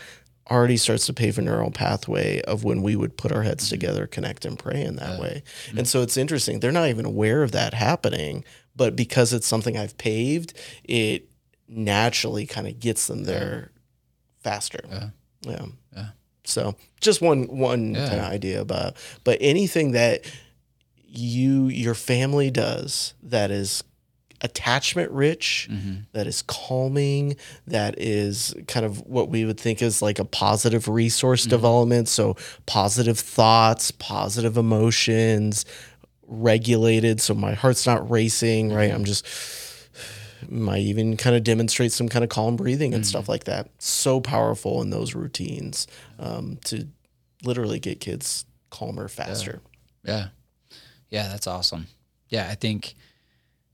[SPEAKER 1] already starts to pave a neural pathway of when we would put our heads mm-hmm. together, connect and pray in that way. Mm-hmm. And so it's interesting. They're not even aware of that happening, but because it's something I've paved, it naturally kind of gets them there faster.
[SPEAKER 2] Yeah.
[SPEAKER 1] Yeah.
[SPEAKER 2] Yeah.
[SPEAKER 1] So just one one
[SPEAKER 2] Yeah.
[SPEAKER 1] kind of idea about but anything that you your family does that is attachment rich
[SPEAKER 2] Mm-hmm.
[SPEAKER 1] that is calming that is kind of what we would think is like a positive resource
[SPEAKER 2] Mm-hmm.
[SPEAKER 1] development so positive thoughts positive emotions regulated so my heart's not racing right
[SPEAKER 2] Mm-hmm.
[SPEAKER 1] i'm just might even kind of demonstrate some kind of calm breathing and stuff like that. So powerful in those routines um, to literally get kids calmer faster.
[SPEAKER 2] Yeah. Yeah, that's awesome. Yeah, I think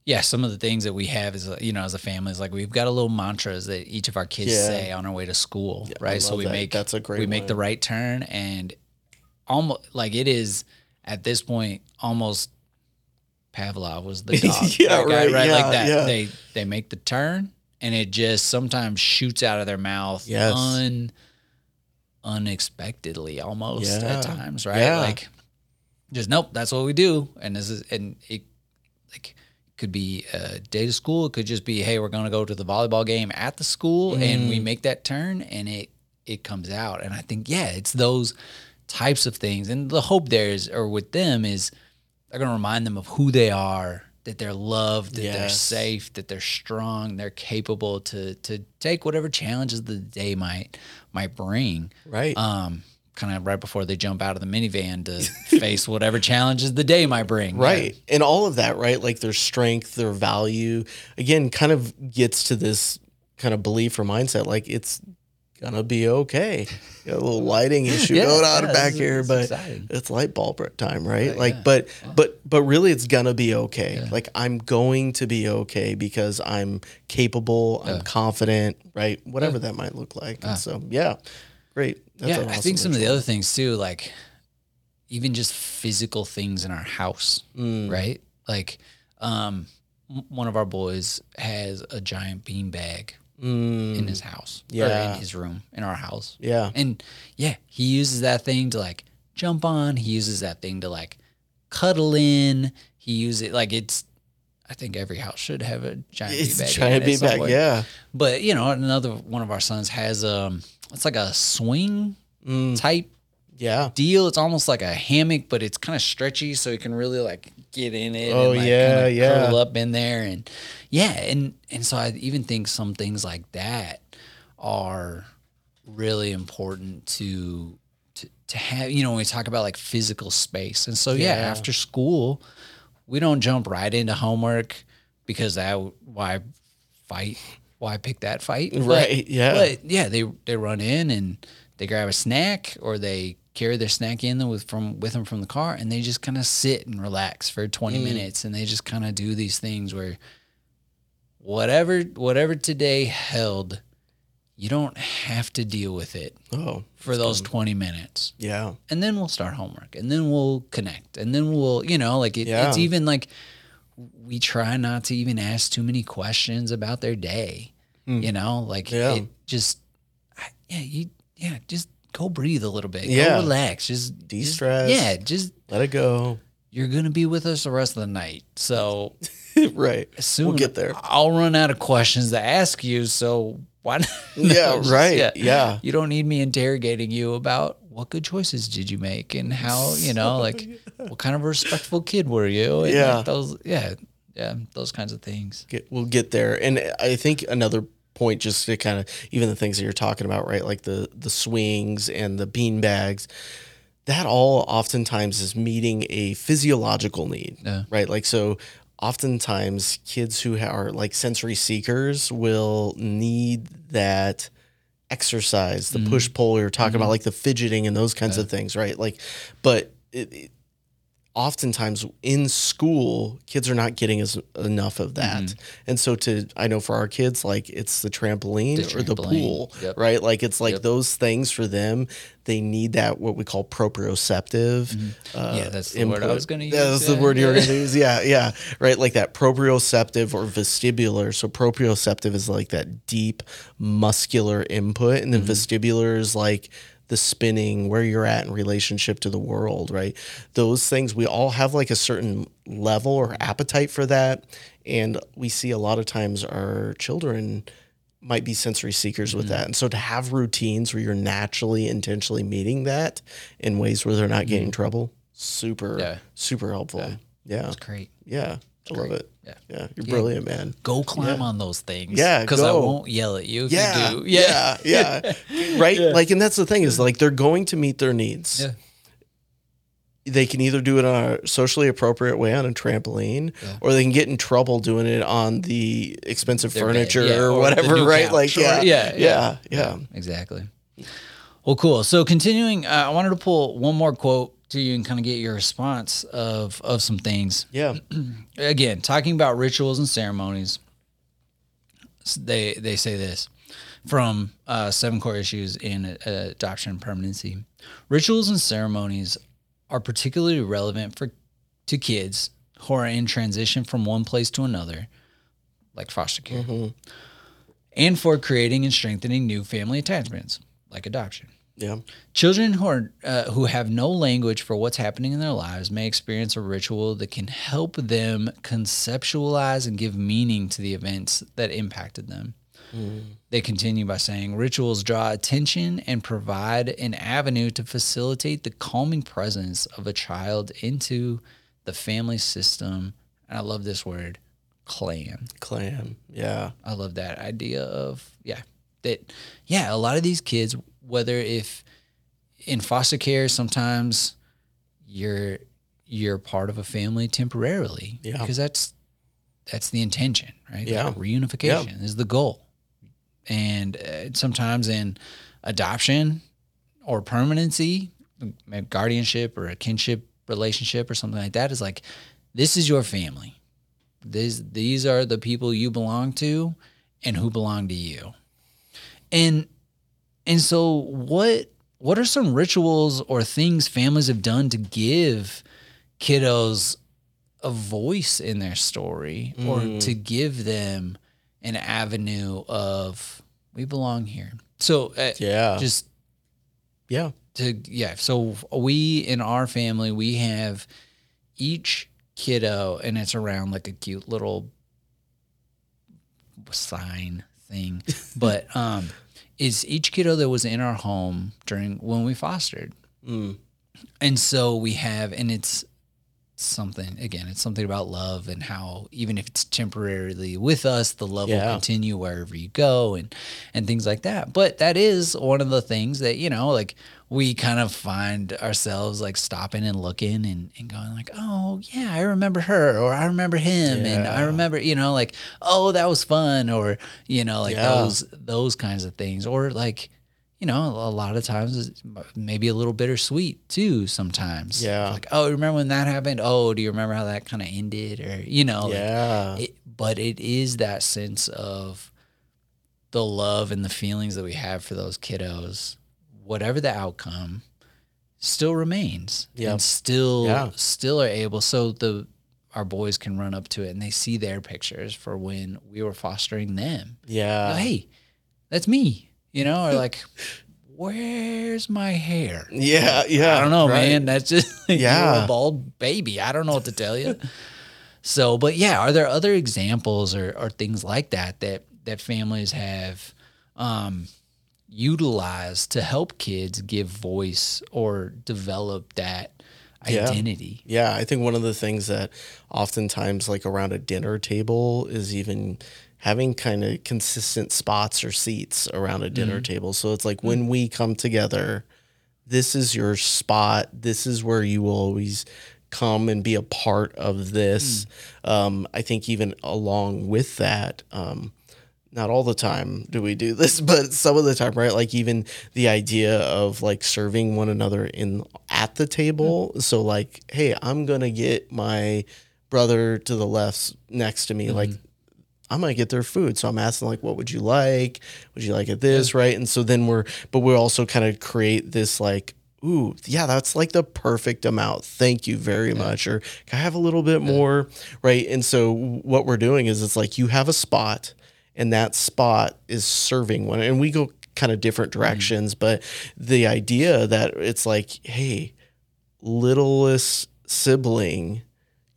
[SPEAKER 2] yeah, some of the things that we have is you know as a family is like we've got a little mantras that each of our kids
[SPEAKER 1] Yeah.
[SPEAKER 2] say on our way to school,
[SPEAKER 1] I
[SPEAKER 2] right? So we
[SPEAKER 1] that.
[SPEAKER 2] make
[SPEAKER 1] That's a great
[SPEAKER 2] we make the right turn and almost like it is at this point almost Pavlov was the dog.
[SPEAKER 1] Yeah,
[SPEAKER 2] that guy,
[SPEAKER 1] right, yeah,
[SPEAKER 2] like that.
[SPEAKER 1] yeah.
[SPEAKER 2] They they make the turn and it just sometimes shoots out of their mouth
[SPEAKER 1] Yes.
[SPEAKER 2] un unexpectedly almost
[SPEAKER 1] Yeah.
[SPEAKER 2] at times, right?
[SPEAKER 1] Yeah.
[SPEAKER 2] Like just nope, that's what we do. And this is and it like could be a day to school. It could just be, hey, we're gonna go to the volleyball game at the school and
[SPEAKER 1] Mm.
[SPEAKER 2] we make that turn and it it comes out. And I think, yeah, it's those types of things. And the hope there is or with them is they're gonna remind them of who they are, that they're loved, that they're safe, that they're strong, they're capable to to take whatever challenges the day might might bring
[SPEAKER 1] Right.
[SPEAKER 2] um, kind of right before they jump out of the minivan to face whatever challenges the day might bring.
[SPEAKER 1] Right. And all of that, right? Like their strength, their value, again, kind of gets to this kind of belief or mindset like it's gonna be okay. Got a little lighting issue
[SPEAKER 2] Yeah,
[SPEAKER 1] going on
[SPEAKER 2] yeah,
[SPEAKER 1] back
[SPEAKER 2] it's-
[SPEAKER 1] here,
[SPEAKER 2] it's
[SPEAKER 1] but
[SPEAKER 2] exciting.
[SPEAKER 1] it's light bulb time, right?
[SPEAKER 2] Right,
[SPEAKER 1] like,
[SPEAKER 2] yeah.
[SPEAKER 1] but but but really, it's gonna be okay. Like I'm going to be okay because I'm capable, I'm confident, right? Whatever that might look like. And so, yeah, great. That's
[SPEAKER 2] yeah,
[SPEAKER 1] an
[SPEAKER 2] I think some of the other things too, like even just physical things in our house,
[SPEAKER 1] Mm.
[SPEAKER 2] right? Like um, one of our boys has a giant bean bag
[SPEAKER 1] Mm,
[SPEAKER 2] in his house, or
[SPEAKER 1] Yeah.
[SPEAKER 2] in his room, in our house.
[SPEAKER 1] yeah,
[SPEAKER 2] And yeah, he uses that thing to like jump on. He uses that thing to like cuddle in. He uses it like it's. I think every house should have a giant
[SPEAKER 1] it's
[SPEAKER 2] beanbag.
[SPEAKER 1] trying
[SPEAKER 2] in
[SPEAKER 1] to
[SPEAKER 2] it
[SPEAKER 1] be
[SPEAKER 2] at some
[SPEAKER 1] back.
[SPEAKER 2] point.
[SPEAKER 1] Yeah,
[SPEAKER 2] But you know, another one of our sons has um, it's like a swing
[SPEAKER 1] Mm,
[SPEAKER 2] type
[SPEAKER 1] yeah,
[SPEAKER 2] deal. It's almost like a hammock, but it's kind of stretchy, so you can really like get in it.
[SPEAKER 1] Oh,
[SPEAKER 2] and like
[SPEAKER 1] yeah, yeah.
[SPEAKER 2] Curl up in there, and yeah, and and so I even think some things like that are really important to to to have. You know, when we talk about like physical space, and so yeah,
[SPEAKER 1] Yeah.
[SPEAKER 2] after school, we don't jump right into homework because that why fight why pick that fight But-
[SPEAKER 1] Right, yeah.
[SPEAKER 2] but yeah they they run in and they grab a snack or they carry their snack in with from with them from the car and they just kind of sit and relax for 20
[SPEAKER 1] Mm.
[SPEAKER 2] minutes and they just kind of do these things where whatever whatever today held you don't have to deal with it
[SPEAKER 1] Oh,
[SPEAKER 2] for those 20 minutes
[SPEAKER 1] yeah.
[SPEAKER 2] and then we'll start homework and then we'll connect and then we'll you know like it,
[SPEAKER 1] Yeah.
[SPEAKER 2] it's even like we try not to even ask too many questions about their day Mm. you know like.
[SPEAKER 1] Yeah.
[SPEAKER 2] it just I- yeah you yeah just go breathe a little bit
[SPEAKER 1] Yeah.
[SPEAKER 2] go relax just just-
[SPEAKER 1] De-stress.
[SPEAKER 2] yeah just
[SPEAKER 1] Let it go.
[SPEAKER 2] you're gonna be with us the rest of the night so
[SPEAKER 1] right.
[SPEAKER 2] soon
[SPEAKER 1] We'll get there.
[SPEAKER 2] i'll run out of questions to ask you so why not
[SPEAKER 1] Yeah,
[SPEAKER 2] just-
[SPEAKER 1] right. Yeah.
[SPEAKER 2] you don't need me interrogating you about what good choices did you make and how you know like what kind of respectful kid were you and
[SPEAKER 1] Yeah.
[SPEAKER 2] like those yeah yeah those kinds of things
[SPEAKER 1] Get, we'll get there. And I think another point, just to kind of even the things that you're talking about, right? Like the the swings and the bean bags. That all oftentimes is meeting a physiological need,
[SPEAKER 2] Yeah.
[SPEAKER 1] right? Like so. Oftentimes, kids who are like sensory seekers will need that exercise, the mm-hmm. push pull. You're talking about mm-hmm. like the fidgeting and those kinds of things, right? Like, but it, it, oftentimes in school kids are not getting as enough of that. And so to i know for our kids like it's the trampoline
[SPEAKER 2] The
[SPEAKER 1] or the pool
[SPEAKER 2] Yep.
[SPEAKER 1] right? Like it's like
[SPEAKER 2] Yep.
[SPEAKER 1] those things for them they need that what we call proprioceptive uh,
[SPEAKER 2] Yeah, that's the word I was gonna use,
[SPEAKER 1] yeah, that's the word you were gonna use. Yeah yeah. Right? Like that proprioceptive or vestibular. So proprioceptive is like that deep muscular input and then
[SPEAKER 2] Mm-hmm.
[SPEAKER 1] vestibular is like the spinning where you're at in relationship to the world right? Those things we all have like a certain level or appetite for that. And we see a lot of times our children might be sensory seekers
[SPEAKER 2] Mm-hmm.
[SPEAKER 1] with that. And so to have routines where you're naturally intentionally meeting that in ways where they're not getting in trouble super
[SPEAKER 2] Mm-hmm. Yeah.
[SPEAKER 1] super helpful. Yeah. Yeah,
[SPEAKER 2] it's great. Yeah.
[SPEAKER 1] i love it
[SPEAKER 2] Yeah.
[SPEAKER 1] yeah you're brilliant man
[SPEAKER 2] go climb on those things
[SPEAKER 1] Yeah,
[SPEAKER 2] because i won't yell at you if
[SPEAKER 1] yeah,
[SPEAKER 2] you do
[SPEAKER 1] yeah, yeah, right. Like, and that's the thing is like they're going to meet their needs.
[SPEAKER 2] Yeah.
[SPEAKER 1] They can either do it on a socially appropriate way on a trampoline, or they can get in trouble doing it on the expensive
[SPEAKER 2] Their bed,
[SPEAKER 1] furniture
[SPEAKER 2] yeah,
[SPEAKER 1] or
[SPEAKER 2] or
[SPEAKER 1] whatever.
[SPEAKER 2] new
[SPEAKER 1] Right?
[SPEAKER 2] couch,
[SPEAKER 1] Like, yeah,
[SPEAKER 2] yeah,
[SPEAKER 1] yeah,
[SPEAKER 2] yeah.
[SPEAKER 1] yeah,
[SPEAKER 2] exactly well cool so continuing uh, i wanted to pull one more quote to you and kind of get your response of of some things.
[SPEAKER 1] Yeah.
[SPEAKER 2] again talking about rituals and ceremonies they they say this. From uh, seven core issues in uh, adoption and permanency rituals and ceremonies are particularly relevant for to kids who are in transition from one place to another like foster care and for creating and strengthening new family attachments like adoption
[SPEAKER 1] Yeah.
[SPEAKER 2] Children who are uh, who have no language for what's happening in their lives may experience a ritual that can help them conceptualize and give meaning to the events that impacted them. They continue by saying rituals draw attention and provide an avenue to facilitate the calming presence of a child into the family system. And I love this word, clan.
[SPEAKER 1] Clan. Yeah.
[SPEAKER 2] I love that idea of yeah that yeah a lot of these kids whether if in foster care sometimes you're you're part of a family temporarily
[SPEAKER 1] Yeah.
[SPEAKER 2] because that's that's the intention right?
[SPEAKER 1] Yeah.
[SPEAKER 2] That reunification is the goal. And uh, sometimes in adoption or permanency guardianship or a kinship relationship or something like that is like this is your family. These these are the people you belong to and who belong to you. And and so what what are some rituals or things families have done to give kiddos a voice in their story or to give them an avenue of we belong here so uh,
[SPEAKER 1] Yeah.
[SPEAKER 2] just
[SPEAKER 1] yeah.
[SPEAKER 2] to yeah so we in our family we have each kiddo and it's around like a cute little sign thing but um is each kiddo that was in our home during when we fostered
[SPEAKER 1] Mm.
[SPEAKER 2] and so we have and it's something again it's something about love and how even if it's temporarily with us the love will continue wherever you go and and things like that. But that is one of the things that you know like we kind of find ourselves like stopping and looking and, and going like oh yeah i remember her or i remember him and i remember you know like oh that was fun or you know like
[SPEAKER 1] Yeah.
[SPEAKER 2] those those kinds of things. Or like you know a lot of times it's maybe a little bittersweet too sometimes
[SPEAKER 1] Yeah.
[SPEAKER 2] like oh remember when that happened oh do you remember how that kind of ended or you know like,
[SPEAKER 1] Yeah.
[SPEAKER 2] it, but it is that sense of the love and the feelings that we have for those kiddos whatever the outcome still remains
[SPEAKER 1] Yep.
[SPEAKER 2] and still
[SPEAKER 1] Yeah.
[SPEAKER 2] still are able so the our boys can run up to it and they see their pictures for when we were fostering them
[SPEAKER 1] yeah.
[SPEAKER 2] Go, hey that's me you know or like where's my hair
[SPEAKER 1] Yeah. Yeah.
[SPEAKER 2] I don't know,
[SPEAKER 1] right.
[SPEAKER 2] man. That's just
[SPEAKER 1] Yeah.
[SPEAKER 2] a bald baby. I don't know what to tell you. so, but yeah, are there other examples or, or things like that that that families have um, utilized to help kids give voice or develop that
[SPEAKER 1] Yeah.
[SPEAKER 2] identity?
[SPEAKER 1] Yeah, I think one of the things that oftentimes, like around a dinner table, is even having kind of consistent spots or seats around a dinner mm-hmm. table. So it's like mm. when we come together, this is your spot. This is where you will always come and be a part of this. Mm. Um, I think even along with that, um, not all the time do we do this, but some of the time, right? Like even the idea of like serving one another in at the table. Mm. So like, hey, I'm gonna get my brother to the left next to me, like mm-hmm. I'm gonna get their food. So I'm asking like, what would you like? Would you like it this, right? And so then we're, but we also kind of create this like, ooh, yeah, that's like the perfect amount. Thank you very much. Or can I have a little bit more, right? And so what we're doing is it's like you have a spot, and that spot is serving one, and we go kind of different mm-hmm. directions, but the idea that it's like, hey, littlest sibling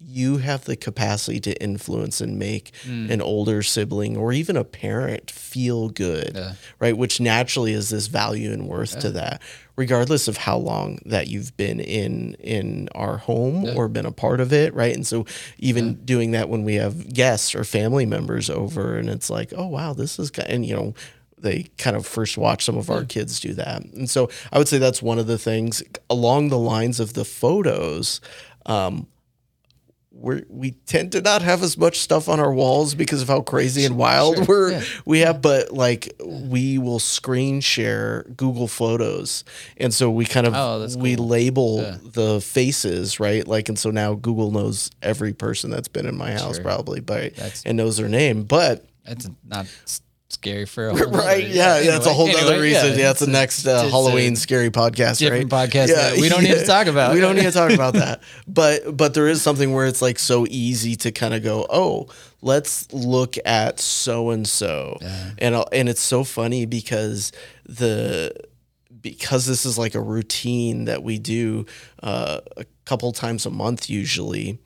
[SPEAKER 1] you have the capacity to influence and make mm. an older sibling or even a parent feel good,
[SPEAKER 2] Yeah.
[SPEAKER 1] right? Which naturally is this value and worth to that, regardless of how long that you've been in in our home or been a part of it, right? And so even doing that when we have guests or family members over, and it's like, oh wow, this is, and you know. They kind of first watch some of our mm. kids do that. And so I would say that's one of the things along the lines of the photos um, we we tend to not have as much stuff on our walls because of how crazy and wild
[SPEAKER 2] Sure,
[SPEAKER 1] we're
[SPEAKER 2] yeah.
[SPEAKER 1] we have but like we will screen share Google Photos and so we kind of
[SPEAKER 2] Oh, that's
[SPEAKER 1] we label
[SPEAKER 2] Yeah.
[SPEAKER 1] the faces right like and so now Google knows every person that's been in my house
[SPEAKER 2] Sure.
[SPEAKER 1] probably but
[SPEAKER 2] That's-
[SPEAKER 1] and knows their name but
[SPEAKER 2] That's not scary for a whole
[SPEAKER 1] right yeah, yeah that's a
[SPEAKER 2] anyway,
[SPEAKER 1] whole other
[SPEAKER 2] anyway,
[SPEAKER 1] reason.
[SPEAKER 2] yeah,
[SPEAKER 1] yeah it's the next uh, Halloween scary podcast
[SPEAKER 2] different
[SPEAKER 1] right
[SPEAKER 2] podcast that we don't need to talk about.
[SPEAKER 1] we don't need to talk about that. But but there is something where it's like so easy to kind of go, oh, let's look at so and so, and I'll- and it's so funny because the because this is like a routine that we do uh, a couple times a month usually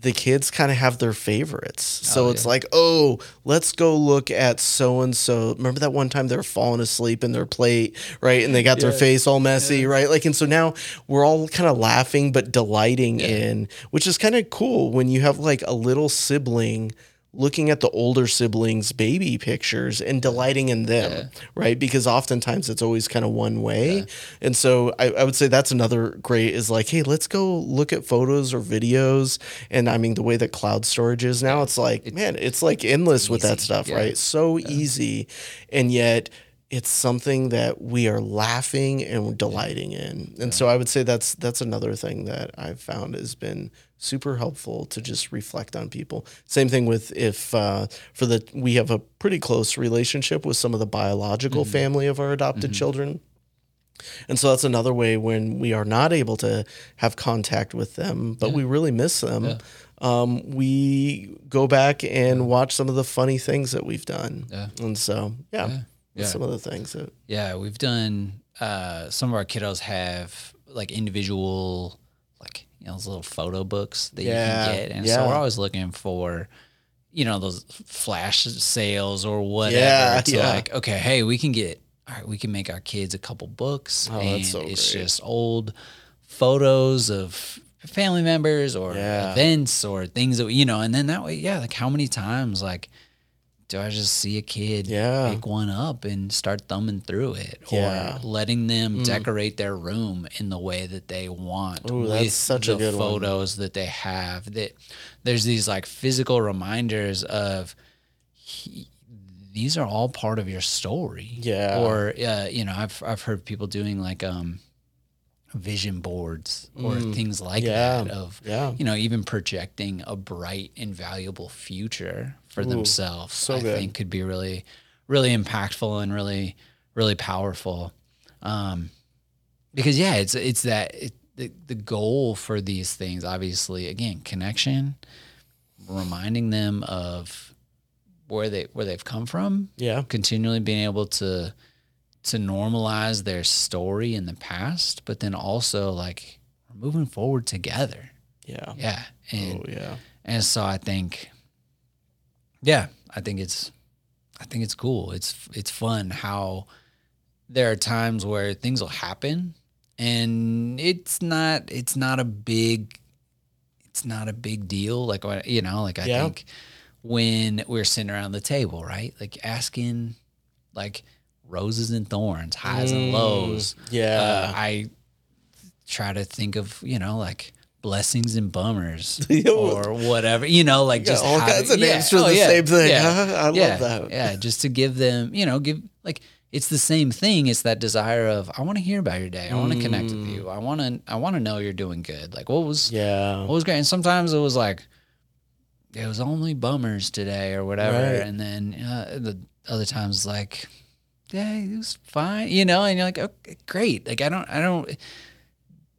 [SPEAKER 1] the kids kind of have their favorites. Oh, so it's like, oh, let's go look at so and so. Remember that one time they were falling asleep in their plate, right? And they got their face all messy, right? Like, and so now we're all kind of laughing but delighting in, which is kind of cool when you have like a little sibling looking at the older siblings' baby pictures and delighting in them, right? Because oftentimes it's always kind of one way. And so I, I would say that's another great is like, hey, let's go look at photos or videos. And I mean, the way that cloud storage is now, it's like, man, it's like endless with that stuff,
[SPEAKER 2] Yeah.
[SPEAKER 1] right? So easy. And yet, it's something that we are laughing and delighting in. And so I would say that's that's another thing that I've found has been super helpful to just reflect on people. Same thing with if uh, for the we have a pretty close relationship with some of the biological family of our adopted children. And so that's another way when we are not able to have contact with them, but we really miss them. Um, we go back and watch some of the funny things that we've done.
[SPEAKER 2] Yeah.
[SPEAKER 1] And so, yeah,
[SPEAKER 2] Yeah.
[SPEAKER 1] some of the things that,
[SPEAKER 2] Yeah, we've done. Uh, some of our kiddos have like individual, like you know, those little photo books that
[SPEAKER 1] Yeah,
[SPEAKER 2] you can get, and
[SPEAKER 1] yeah.
[SPEAKER 2] so we're always looking for, you know, those flash sales or whatever.
[SPEAKER 1] Yeah,
[SPEAKER 2] to
[SPEAKER 1] yeah.
[SPEAKER 2] like, okay, hey, we can get, all right, we can make our kids a couple books,
[SPEAKER 1] Oh,
[SPEAKER 2] and
[SPEAKER 1] that's so
[SPEAKER 2] it's
[SPEAKER 1] great.
[SPEAKER 2] just old photos of family members or events or things that you know, and then that way, yeah, like how many times like do I just see a kid
[SPEAKER 1] Yeah.
[SPEAKER 2] pick one up and start thumbing through it
[SPEAKER 1] Yeah. Mm.
[SPEAKER 2] or letting them decorate their room in the way that they want
[SPEAKER 1] Ooh, that's
[SPEAKER 2] with
[SPEAKER 1] such a
[SPEAKER 2] the
[SPEAKER 1] good one.
[SPEAKER 2] photos that they have that there's these like physical reminders of he- these are all part of your story
[SPEAKER 1] Yeah.
[SPEAKER 2] or uh, you know I've I've heard people doing like um vision boards or things like
[SPEAKER 1] Mm. Yeah.
[SPEAKER 2] that of
[SPEAKER 1] Yeah.
[SPEAKER 2] you know even projecting a bright and valuable future for themselves
[SPEAKER 1] so
[SPEAKER 2] I
[SPEAKER 1] good.
[SPEAKER 2] think could be really really impactful and really really powerful um because yeah it's it's that it, the, the goal for these things obviously again connection reminding them of where they where they've come from
[SPEAKER 1] Yeah.
[SPEAKER 2] continually being able to to normalize their story in the past but then also like we're moving forward together
[SPEAKER 1] Yeah.
[SPEAKER 2] yeah and
[SPEAKER 1] Oh yeah.
[SPEAKER 2] and so i think yeah i think it's i think it's cool it's it's fun how there are times where things will happen and it's not it's not a big it's not a big deal like you know like i
[SPEAKER 1] Yeah.
[SPEAKER 2] think when we're sitting around the table right like asking like roses and thorns highs and lows
[SPEAKER 1] Mm, Yeah.
[SPEAKER 2] uh, I try to think of you know like blessings and bummers or whatever you know like
[SPEAKER 1] got
[SPEAKER 2] just
[SPEAKER 1] all kinds of
[SPEAKER 2] yeah,
[SPEAKER 1] names for
[SPEAKER 2] oh,
[SPEAKER 1] the
[SPEAKER 2] yeah,
[SPEAKER 1] same thing.
[SPEAKER 2] yeah,
[SPEAKER 1] huh? I love that.
[SPEAKER 2] yeah just to give them you know give like it's the same thing it's that desire of I want to hear about your day I want to connect with you I want to I want to know you're doing good like what was
[SPEAKER 1] Mm. Yeah.
[SPEAKER 2] what was great and sometimes it was like it was only bummers today or whatever
[SPEAKER 1] Right.
[SPEAKER 2] and then uh, the other times like yeah it was fine you know and you're like okay great like i don't i don't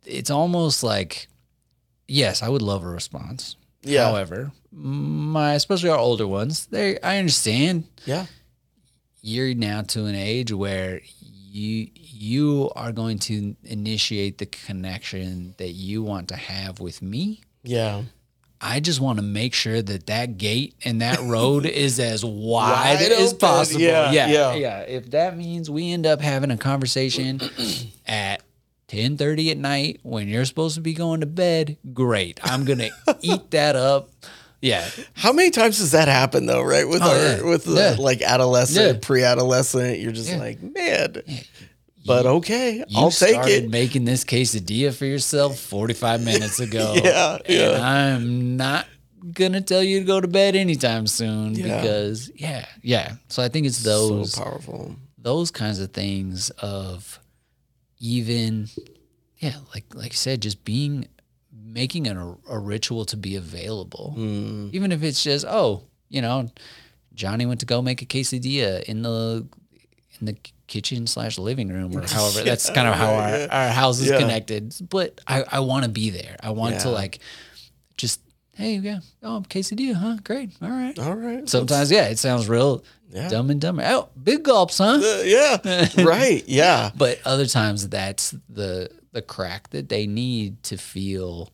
[SPEAKER 2] it's almost like yes i would love a response
[SPEAKER 1] Yeah.
[SPEAKER 2] however my especially our older ones they i understand
[SPEAKER 1] Yeah.
[SPEAKER 2] you're now to an age where you you are going to initiate the connection that you want to have with me
[SPEAKER 1] Yeah.
[SPEAKER 2] I just want to make sure that that gate and that road is as wide,
[SPEAKER 1] Wide
[SPEAKER 2] as possible.
[SPEAKER 1] Yeah,
[SPEAKER 2] yeah.
[SPEAKER 1] yeah,
[SPEAKER 2] If that means we end up having a conversation at 10:30 at night when you're supposed to be going to bed, great. I'm going to eat that up. Yeah.
[SPEAKER 1] How many times does that happen though, right? With
[SPEAKER 2] Oh,
[SPEAKER 1] our
[SPEAKER 2] yeah.
[SPEAKER 1] with the
[SPEAKER 2] Yeah.
[SPEAKER 1] like adolescent,
[SPEAKER 2] Yeah.
[SPEAKER 1] pre-adolescent, you're just like, man. But okay,
[SPEAKER 2] You
[SPEAKER 1] I'll take it.
[SPEAKER 2] making this quesadilla for yourself 45 minutes ago.
[SPEAKER 1] Yeah, yeah.
[SPEAKER 2] I'm not going to tell you to go to bed anytime soon because yeah, yeah. So I think it's those
[SPEAKER 1] so powerful.
[SPEAKER 2] those kinds of things of even yeah like like i said just being making an, a, a ritual to be available.
[SPEAKER 1] Mm.
[SPEAKER 2] even if it's just oh you know johnny went to go make a quesadilla in the in the kitchen slash living room or however that's kind of how our, our house is
[SPEAKER 1] Yeah.
[SPEAKER 2] connected. But i i want to be there. I want to like just hey yeah oh quesadilla huh? Great. All right.
[SPEAKER 1] All right.
[SPEAKER 2] sometimes yeah it sounds real
[SPEAKER 1] Yeah.
[SPEAKER 2] dumb and dumber oh big gulps huh
[SPEAKER 1] Uh, yeah. right. Yeah.
[SPEAKER 2] but other times that's the the crack that they need to feel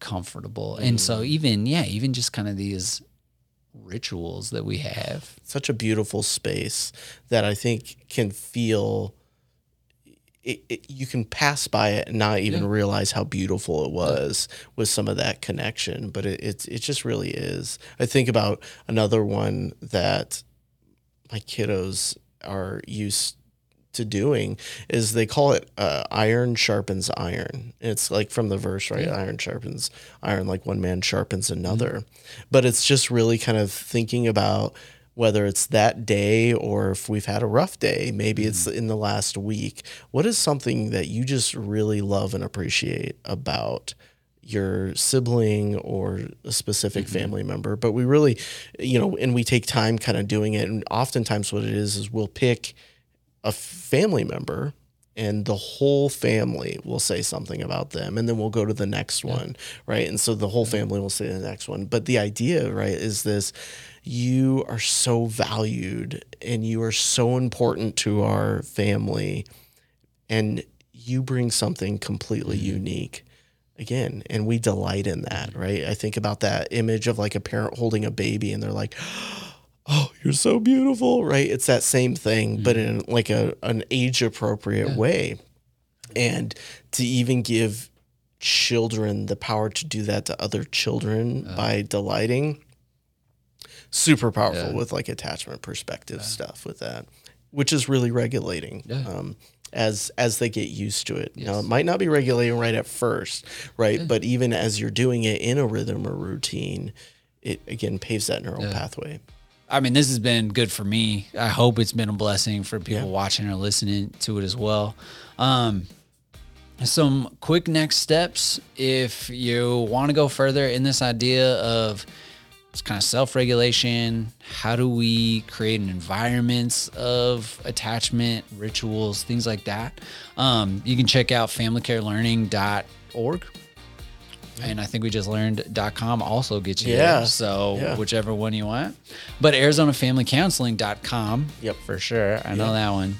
[SPEAKER 2] comfortable and so
[SPEAKER 1] Mm.
[SPEAKER 2] even yeah even just kind of these rituals that we have
[SPEAKER 1] Such a beautiful space that I think can feel. It, it, you can pass by it and not even
[SPEAKER 2] Yeah.
[SPEAKER 1] realize how beautiful it was with some of that connection, but it, it it just really is. I think about another one that my kiddos are used to doing is they call it uh, iron sharpens iron. It's like from the verse, right? Iron sharpens iron, like one man sharpens another. But it's just really kind of thinking about whether it's that day or if we've had a rough day, maybe it's mm-hmm. in the last week. What is something that you just really love and appreciate about? your sibling or a specific mm-hmm. family member? But we really you know and we take time kind of doing it and oftentimes what it is is we'll pick a family member and the whole family will say something about them and then we'll go to the next one right? And so the whole family will say the next one. But the idea right is this you are so valued and you are so important to our family and you bring something completely mm-hmm. unique again and we delight in that right? I think about that image of like a parent holding a baby and they're like oh you're so beautiful right? It's that same thing but mm-hmm. in like a an age appropriate way. And to even give children the power to do that to other children by delighting super powerful
[SPEAKER 2] Yeah.
[SPEAKER 1] with like attachment perspective stuff with that which is really regulating
[SPEAKER 2] Yeah.
[SPEAKER 1] um, as as they get used to it now
[SPEAKER 2] Yes.
[SPEAKER 1] it might not be regulating right at first right but even as you're doing it in a rhythm or routine it again paves that neural pathway
[SPEAKER 2] I mean, this has been good for me. I hope it's been a blessing for people
[SPEAKER 1] Yeah.
[SPEAKER 2] watching or listening to it as well. Um, some quick next steps if you want to go further in this idea of it's kind of self-regulation how do we create an environments of attachment rituals things like that um, you can check out familycarelearning.org and I think we just learned .com also gets you
[SPEAKER 1] Yeah.
[SPEAKER 2] there. So
[SPEAKER 1] Yeah.
[SPEAKER 2] whichever one you want. But ArizonaFamilyCounseling.com.
[SPEAKER 1] Yep.
[SPEAKER 2] For sure. I know
[SPEAKER 1] Yeah.
[SPEAKER 2] that one.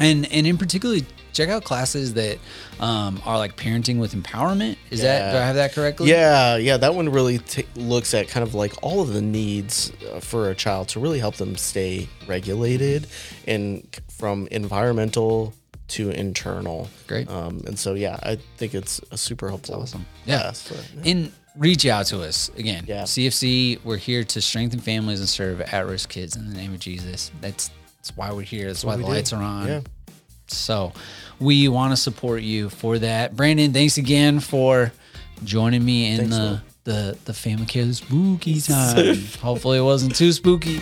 [SPEAKER 2] And and in particular, check out classes that um, are like parenting with empowerment. Is that do I have that correctly?
[SPEAKER 1] Yeah, yeah, that one really t- looks at kind of like all of the needs uh, for a child to really help them stay regulated and from environmental to internal.
[SPEAKER 2] Great.
[SPEAKER 1] Um, and so, yeah, I think it's a super helpful.
[SPEAKER 2] awesome. Yeah.
[SPEAKER 1] class, so,
[SPEAKER 2] And reach out to us again.
[SPEAKER 1] Yeah.
[SPEAKER 2] CFC, we're here to strengthen families and serve at risk kids in the name of Jesus. That's that's why we're here. That's why the
[SPEAKER 1] do.
[SPEAKER 2] lights are on.
[SPEAKER 1] Yeah.
[SPEAKER 2] So we want to support you for that. Brandon, thanks again for joining me in
[SPEAKER 1] Thanks,
[SPEAKER 2] the, the the family care spooky time. Hopefully it wasn't too spooky.